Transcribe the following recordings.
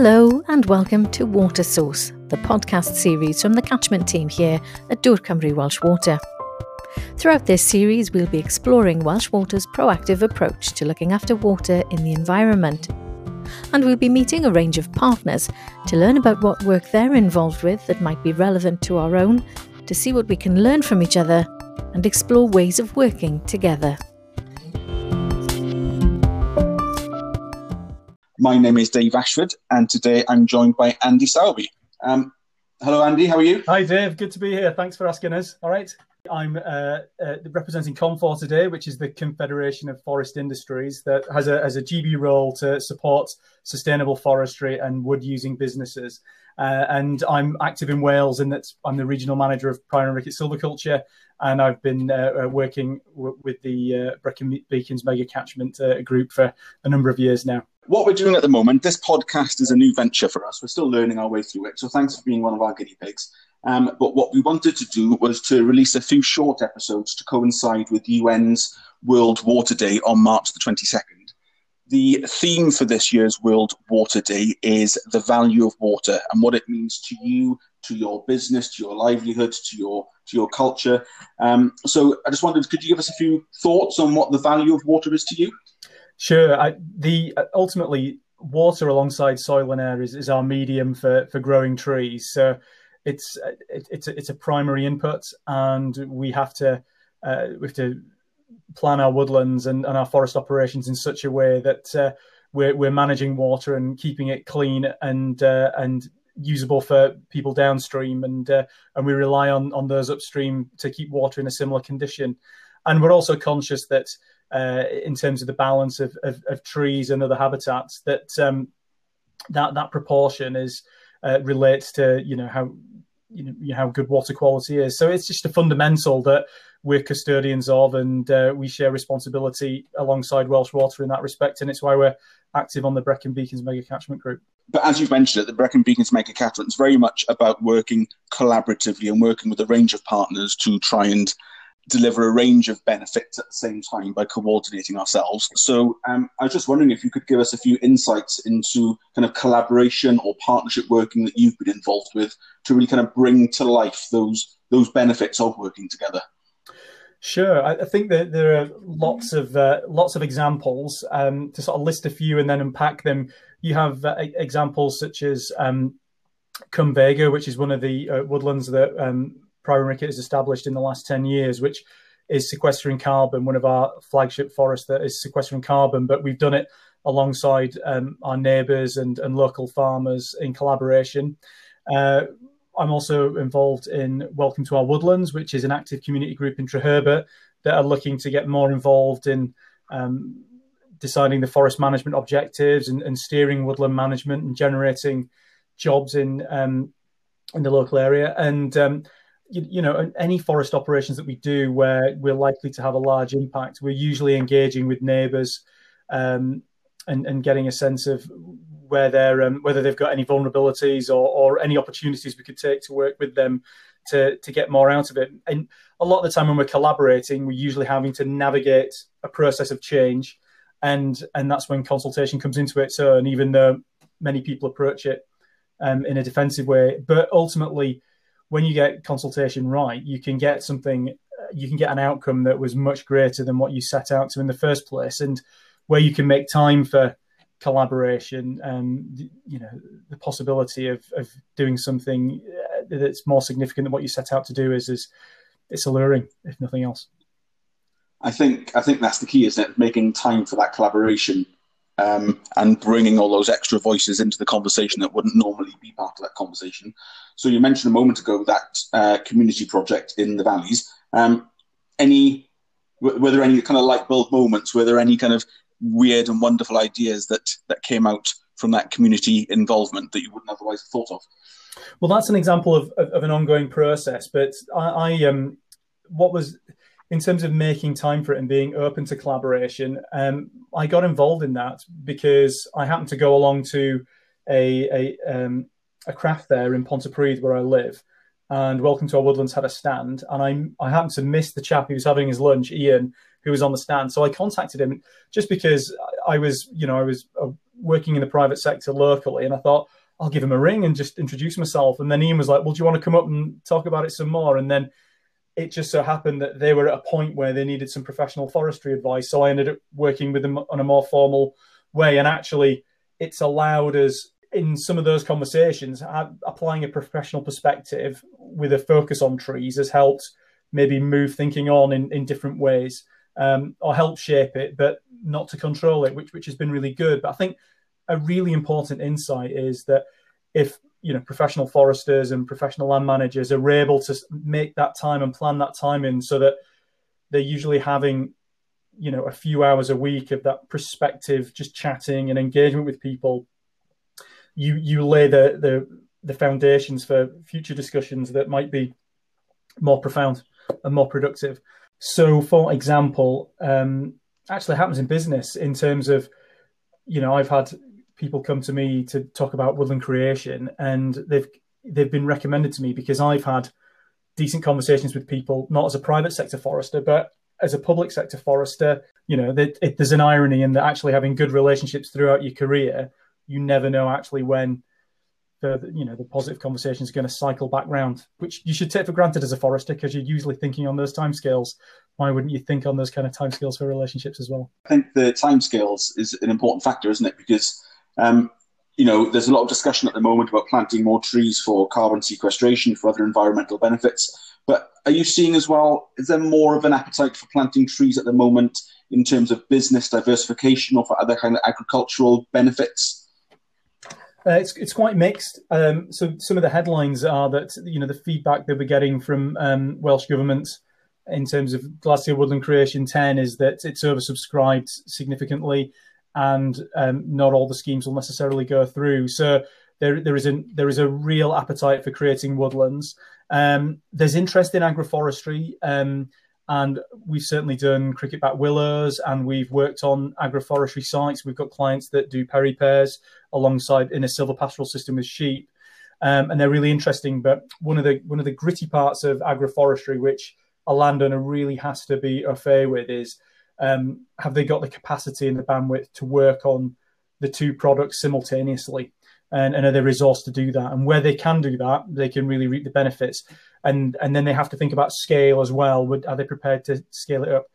Hello, and welcome to Water Source, the podcast series from the catchment team here at Dŵr Cymru Welsh Water. Throughout this series, we'll be exploring Welsh Water's proactive approach to looking after water in the environment. And we'll be meeting a range of partners to learn about what work they're involved with that might be relevant to our own, to see what we can learn from each other, and explore ways of working together. My name is Dave Ashford, and today I'm joined by Andy Sowerby. Um, hello, Andy. How are you? Hi, Dave. Good to be here. Thanks for asking us. All right. I'm uh, uh, representing CONFOR today, which is the Confederation of Forest Industries that has a, has a GB role to support sustainable forestry and wood using businesses. Uh, and I'm active in Wales, and that's I'm the regional manager of Pryor and Rickett Silviculture, and I've been uh, uh working w- with the uh, Brecon Beacons Mega Catchment uh, Group for a number of years now what we're doing at the moment, this podcast is a new venture for us. We're still learning our way through it. So thanks for being one of our guinea pigs. Um, but what we wanted to do was to release a few short episodes to coincide with UN's World Water Day on March the 22nd. The theme for this year's World Water Day is the value of water and what it means to you, to your business, to your livelihood, to your to your culture. Um, so I just wondered, could you give us a few thoughts on what the value of water is to you? Sure. I, the uh, ultimately water alongside soil and air is, is our medium for, for growing trees. So it's it, it's a, it's a primary input, and we have to uh, we have to plan our woodlands and, and our forest operations in such a way that uh, we're we're managing water and keeping it clean and uh, and usable for people downstream, and uh, and we rely on on those upstream to keep water in a similar condition. And we're also conscious that uh, in terms of the balance of, of, of, trees and other habitats that um, that that proportion is uh, relates to you know how you know how good water quality is. So it's just a fundamental that we're custodians of, and uh, we share responsibility alongside Welsh Water in that respect, and it's why we're active on the Brecon Beacons Mega Catchment Group. But as you've mentioned it, the Brecon Beacons Mega Catchment is very much about working collaboratively and working with a range of partners to try and deliver a range of benefits at the same time by coordinating ourselves. So um, I was just wondering if you could give us a few insights into kind of collaboration or partnership working that you've been involved with to really kind of bring to life those those benefits of working together. Sure, I, think that there are lots of uh, lots of examples um, to sort of list a few and then unpack them. You have uh, examples such as um, Cumvega, which is one of the uh, woodlands that um, Pryor and Rickett has established in the last 10 years, which is sequestering carbon, one of our flagship forests that is sequestering carbon, but we've done it alongside um, our neighbours and, and local farmers in collaboration. Uh, I'm also involved in Welcome to Our Woodlands, which is an active community group in Treherbert that are looking to get more involved in um, deciding the forest management objectives and, and, steering woodland management and generating jobs in um, in the local area. And um, you, you, know any forest operations that we do where we're likely to have a large impact we're usually engaging with neighbors um, and, and, getting a sense of where they're um, whether they've got any vulnerabilities or, or, any opportunities we could take to work with them to, to get more out of it. And a lot of the time when we're collaborating we're usually having to navigate a process of change and and that's when consultation comes into its own even though many people approach it um, in a defensive way. But ultimately when you get consultation right, you can get something, you can get an outcome that was much greater than what you set out to in the first place, and where you can make time for collaboration and you know the possibility of, of doing something uh, that's more significant than what you set out to do is is it's alluring if nothing else i think i think that's the key isn't it making time for that collaboration um, and bringing all those extra voices into the conversation that wouldn't normally be part of that conversation. So you mentioned a moment ago that uh, community project in the valleys. Um, any were there any kind of light bulb moments? Were there any kind of weird and wonderful ideas that that came out from that community involvement that you wouldn't otherwise have thought of? Well, that's an example of, of, of an ongoing process. But I, I um, what was in terms of making time for it and being open to collaboration, um, I got involved in that because I happened to go along to a a, um, a craft there in Pontypridd where I live, and Welcome to Our Woodlands had a stand, and I I happened to miss the chap who was having his lunch, Ian, who was on the stand. So I contacted him just because I was, you know, I was uh, working in the private sector locally, and I thought I'll give him a ring and just introduce myself. And then Ian was like, "Well, do you want to come up and talk about it some more?" And then it just so happened that they were at a point where they needed some professional forestry advice, so I ended up working with them on a more formal way. And actually, it's allowed us in some of those conversations, applying a professional perspective with a focus on trees has helped maybe move thinking on in, in different ways um, or help shape it, but not to control it, which which has been really good. But I think a really important insight is that if you know professional foresters and professional land managers are able to make that time and plan that time in so that they're usually having you know a few hours a week of that perspective just chatting and engagement with people you you lay the the the foundations for future discussions that might be more profound and more productive so for example um actually happens in business in terms of you know i've had people come to me to talk about woodland creation and they've they've been recommended to me because i've had decent conversations with people not as a private sector forester but as a public sector forester. You know that there's an irony in that actually having good relationships throughout your career you never know actually when the you know the positive conversation is going to cycle back round, which you should take for granted as a forester because you're usually thinking on those timescales. Why wouldn't you think on those kind of timescales for relationships as well? I think the timescales is an important factor, isn't it? Because um, you know there's a lot of discussion at the moment about planting more trees for carbon sequestration for other environmental benefits. But are you seeing as well? Is there more of an appetite for planting trees at the moment in terms of business diversification or for other kind of agricultural benefits? Uh, it's it's quite mixed. Um, so some of the headlines are that you know the feedback that we're getting from um, Welsh government in terms of Glastir Woodland Creation 10 is that it's oversubscribed significantly, and um, not all the schemes will necessarily go through. So there there is a there is a real appetite for creating woodlands. Um, there's interest in agroforestry. Um, and we've certainly done cricket bat willows and we've worked on agroforestry sites. We've got clients that do perry pears alongside in a silvopastoral system with sheep. Um, and they're really interesting. But one of the one of the gritty parts of agroforestry, which a landowner really has to be au fait with, is um, have they got the capacity and the bandwidth to work on the two products simultaneously? And, and are they resourced to do that? And where they can do that, they can really reap the benefits and and then they have to think about scale as well. Would are they prepared to scale it up?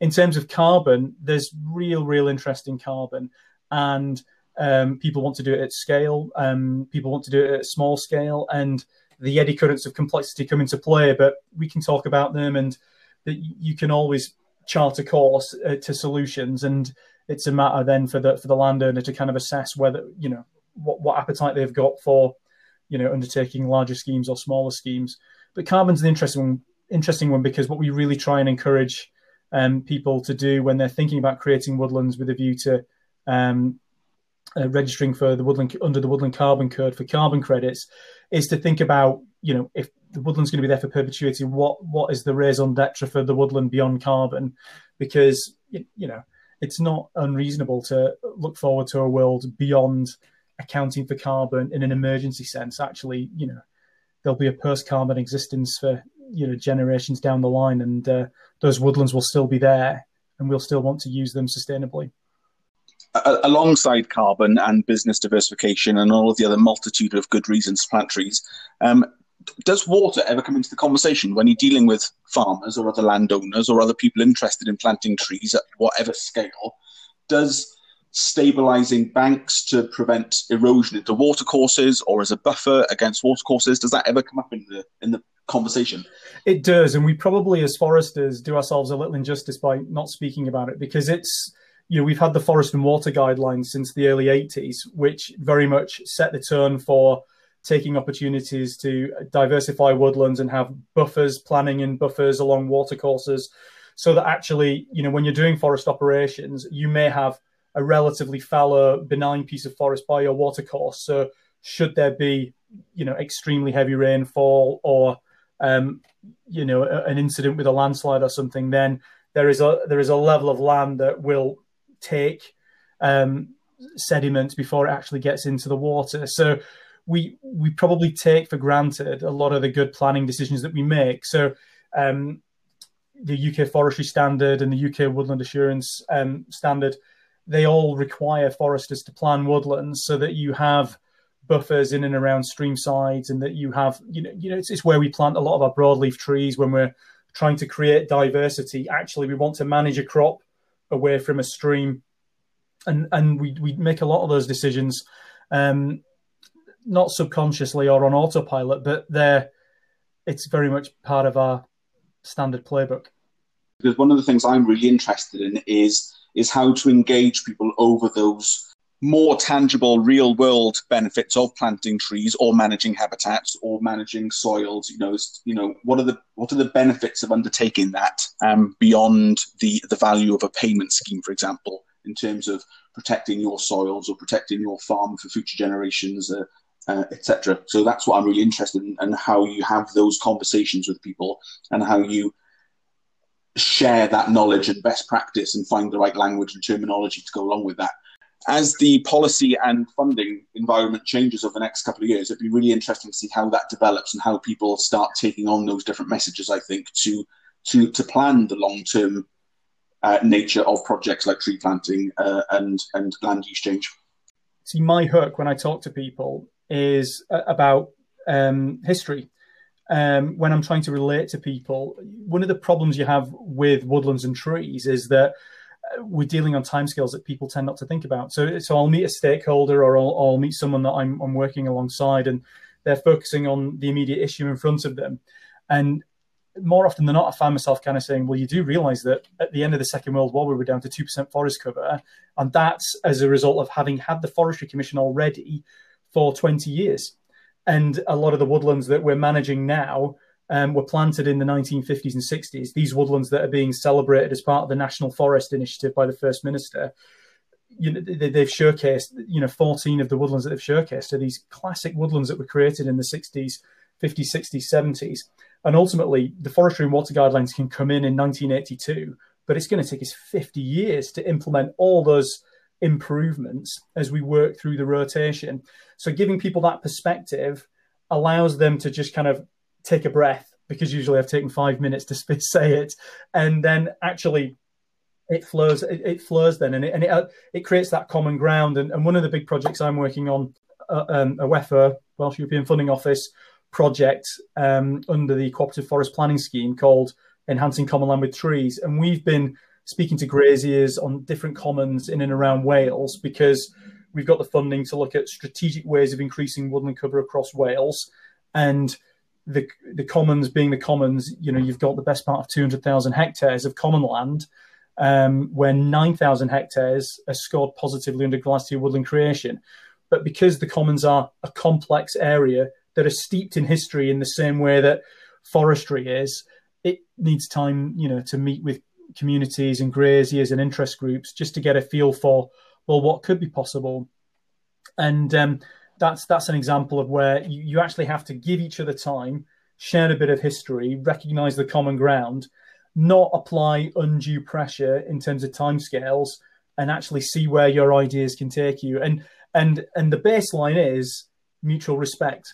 In terms of carbon, there's real, real interest in carbon, and um, people want to do it at scale. Um, people want to do it at small scale, and the eddy currents of complexity come into play. But we can talk about them, and that you can always chart a course uh, to solutions, and it's a matter then for the for the landowner to kind of assess whether you know what, what appetite they've got for you know undertaking larger schemes or smaller schemes. But carbon's an interesting one, interesting one because what we really try and encourage um, people to do when they're thinking about creating woodlands with a view to um, uh, registering for the woodland under the woodland carbon code for carbon credits is to think about you know if the woodland's going to be there for perpetuity what what is the raison d'etre for the woodland beyond carbon because you know it's not unreasonable to look forward to a world beyond accounting for carbon in an emergency sense. Actually, you know, there'll be a post-carbon existence for you know generations down the line, and uh, those woodlands will still be there, and we'll still want to use them sustainably. Alongside carbon and business diversification and all of the other multitude of good reasons to plant trees, um, does water ever come into the conversation when you're dealing with farmers or other landowners or other people interested in planting trees at whatever scale? Does stabilizing banks to prevent erosion into watercourses or as a buffer against watercourses? Does that ever come up in the in the conversation? It does, and we probably as foresters do ourselves a little injustice by not speaking about it because it's you know we've had the forest and water guidelines since the early 80s which very much set the tone for taking opportunities to diversify woodlands and have buffers planning and buffers along watercourses so that actually you know when you're doing forest operations you may have a relatively fallow, benign piece of forest by your watercourse. So should there be, you know, extremely heavy rainfall or, um, you know, an incident with a landslide or something, then there is a there is a level of land that will take um, sediment before it actually gets into the water. So we we probably take for granted a lot of the good planning decisions that we make. So um, the UK Forestry Standard and the UK Woodland Assurance um, Standard they all require foresters to plan woodlands so that you have buffers in and around stream sides and that you have you know you know it's, it's where we plant a lot of our broadleaf trees when we're trying to create diversity actually we want to manage a crop away from a stream and and we we make a lot of those decisions um not subconsciously or on autopilot but they're it's very much part of our standard playbook. Because one of the things i'm really interested in is is how to engage people over those more tangible real world benefits of planting trees or managing habitats or managing soils you know you know what are the what are the benefits of undertaking that um, beyond the the value of a payment scheme for example in terms of protecting your soils or protecting your farm for future generations uh, uh, etc so that's what i'm really interested in and how you have those conversations with people and how you share that knowledge and best practice and find the right language and terminology to go along with that as the policy and funding environment changes over the next couple of years, it'd be really interesting to see how that develops and how people start taking on those different messages. I think to to to plan the long term uh, nature of projects like tree planting uh, and and land use change. See, my hook when I talk to people is about um, history. Um, when I'm trying to relate to people, one of the problems you have with woodlands and trees is that we're dealing on timescales that people tend not to think about. So, so I'll meet a stakeholder or I'll, I'll meet someone that I'm, I'm, working alongside, and they're focusing on the immediate issue in front of them. And more often than not, I find myself kind of saying, "Well, you do realise that at the end of the Second World War, we were down to two percent forest cover, and that's as a result of having had the Forestry Commission already for 20 years." And a lot of the woodlands that we're managing now um, were planted in the 1950s and 60s. These woodlands that are being celebrated as part of the National Forest Initiative by the First Minister, you know, they, have showcased, you know, 14 of the woodlands that they've showcased are these classic woodlands that were created in the 60s, 50s, 60s, 70s. And ultimately, the Forestry and Water Guidelines can come in in 1982, but it's going to take us 50 years to implement all those improvements as we work through the rotation. So giving people that perspective allows them to just kind of take a breath because usually I've taken five minutes to say it, and then actually it flows. It, it flows then, and it and it, uh, it creates that common ground. And, and one of the big projects I'm working on, uh, um, a WEFO Welsh European Funding Office project um, under the Cooperative Forest Planning Scheme called Enhancing Common Land with Trees, and we've been speaking to graziers on different commons in and around Wales because we've got the funding to look at strategic ways of increasing woodland cover across Wales and the the commons being the commons, you know, you've got the best part of 200,000 hectares of common land, um, where 9,000 hectares are scored positively under Glastir woodland creation. But because the commons are a complex area that are steeped in history in the same way that forestry is, it needs time, you know, to meet with communities and graziers and interest groups just to get a feel for, well, what could be possible. And um, that's that's an example of where you, you actually have to give each other time, share a bit of history, recognize the common ground, not apply undue pressure in terms of timescales, and actually see where your ideas can take you. And and and the baseline is mutual respect.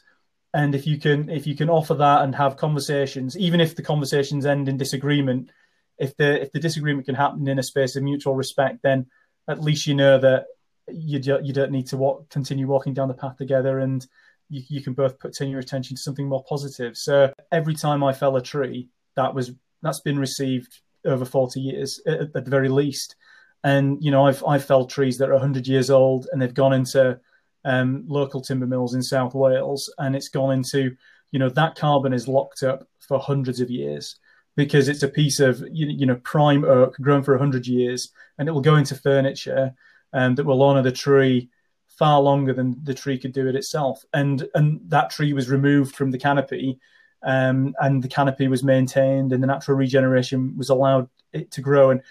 And if you can if you can offer that and have conversations, even if the conversations end in disagreement, if the if the disagreement can happen in a space of mutual respect, then at least you know that you you don't need to walk, continue walking down the path together, and you, you can both put turn your attention to something more positive. So every time I fell a tree, that was that's been received over forty years at, at the very least. And you know, I've I've felled trees that are hundred years old, and they've gone into um, local timber mills in South Wales, and it's gone into you know that carbon is locked up for hundreds of years because it's a piece of you, you know prime oak grown for 100 years and it will go into furniture um, that will honour the tree far longer than the tree could do it itself. And and that tree was removed from the canopy, um, and the canopy was maintained, and the natural regeneration was allowed it to grow. And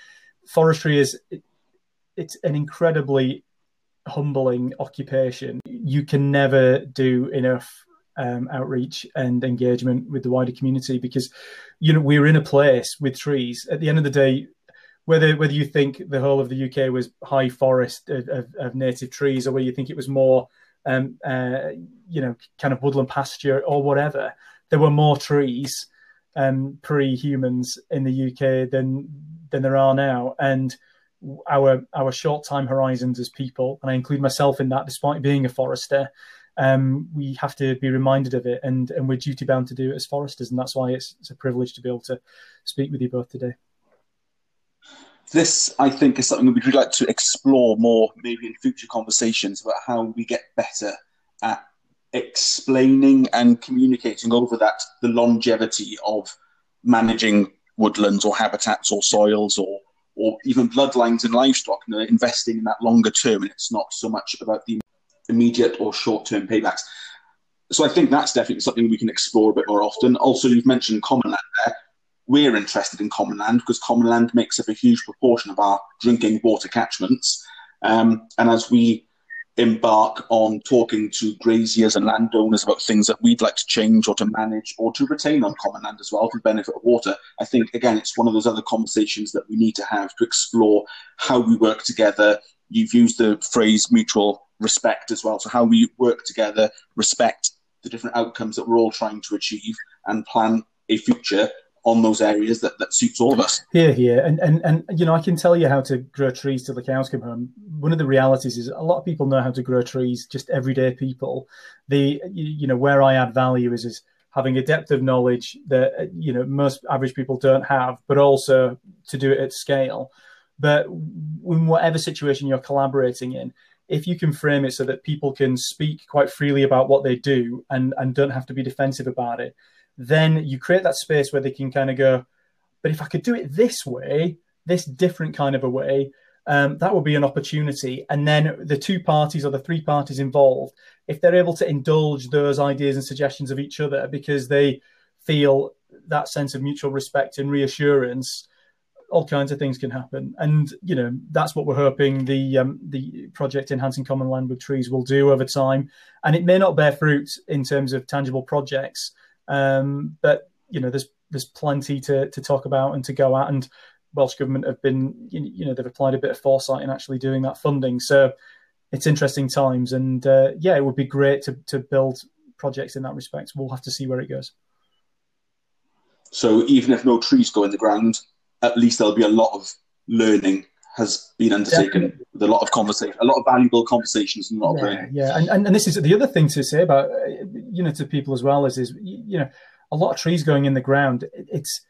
forestry is it, it's an incredibly humbling occupation. You can never do enough um, outreach and engagement with the wider community because you know we're in a place with trees. At the end of the day, whether whether you think the whole of the UK was high forest of, of, of native trees, or whether you think it was more, um, uh, you know, kind of woodland pasture or whatever, there were more trees um, pre-humans in the UK than than there are now, and our our short time horizons as people, and I include myself in that, despite being a forester. Um, we have to be reminded of it, and and we're duty bound to do it as foresters, and that's why it's, it's a privilege to be able to speak with you both today. This, I think, is something we'd like to explore more, maybe in future conversations about how we get better at explaining and communicating over that the longevity of managing woodlands or habitats or soils or or even bloodlines and livestock, know, investing in that longer term, and it's not so much about the immediate or short term paybacks. So I think that's definitely something we can explore a bit more often. Also, you've mentioned common land there. We're interested in common land because common land makes up a huge proportion of our drinking water catchments. Um, and as we embark on talking to graziers and landowners about things that we'd like to change or to manage or to retain on common land as well for the benefit of water. I think, again, it's one of those other conversations that we need to have to explore how we work together. You've used the phrase mutual respect as well. So, how we work together, respect the different outcomes that we're all trying to achieve, and plan a future on those areas that, that suits all of us. Here, here, and, and and you know, I can tell you how to grow trees till the cows come home. One of the realities is a lot of people know how to grow trees, just everyday people. The you know where I add value is is having a depth of knowledge that you know most average people don't have, but also to do it at scale. But in whatever situation you're collaborating in, if you can frame it so that people can speak quite freely about what they do and and don't have to be defensive about it then you create that space where they can kind of go, but if I could do it this way, this different kind of a way, um, that would be an opportunity. And then the two parties or the three parties involved, if they're able to indulge those ideas and suggestions of each other because they feel that sense of mutual respect and reassurance, all kinds of things can happen. And you know that's what we're hoping the um, the project enhancing common land with trees will do over time. And it may not bear fruit in terms of tangible projects, um, but you know, there's there's plenty to to talk about and to go at, and Welsh government have been you know they've applied a bit of foresight in actually doing that funding. So it's interesting times, and uh, yeah, it would be great to to build projects in that respect. We'll have to see where it goes. So even if no trees go in the ground, at least there'll be a lot of learning has been undertaken Definitely. with a lot of conversation, a lot of valuable conversations, and a lot yeah, of learning. Yeah, and, and and this is the other thing to say about you know to people as well is is you know a lot of trees going in the ground. It's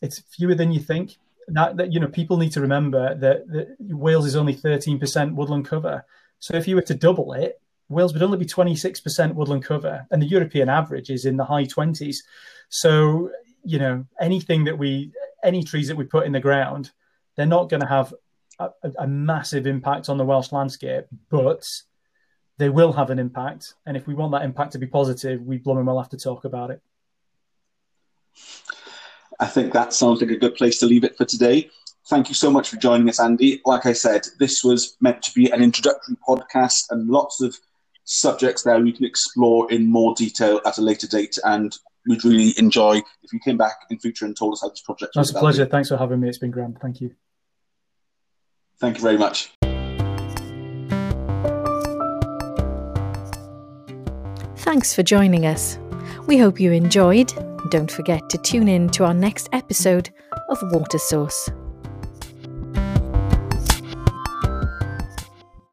it's fewer than you think. That, that you know people need to remember that, that Wales is only thirteen percent woodland cover. So if you were to double it, Wales would only be twenty six percent woodland cover, and the European average is in the high twenties. So you know anything that we any trees that we put in the ground, they're not going to have a, a, massive impact on the Welsh landscape, but they will have an impact. And if we want that impact to be positive, we blooming well have to talk about it. I think that sounds like a good place to leave it for today. Thank you so much for joining us, Andy. Like I said, this was meant to be an introductory podcast and lots of subjects there we can explore in more detail at a later date. And we'd really enjoy if you came back in future and told us how this project That's a pleasure. Thanks for having me. It's been grand. Thank you. Thank you very much. Thanks for joining us. We hope you enjoyed. Don't forget to tune in to our next episode of Water Source.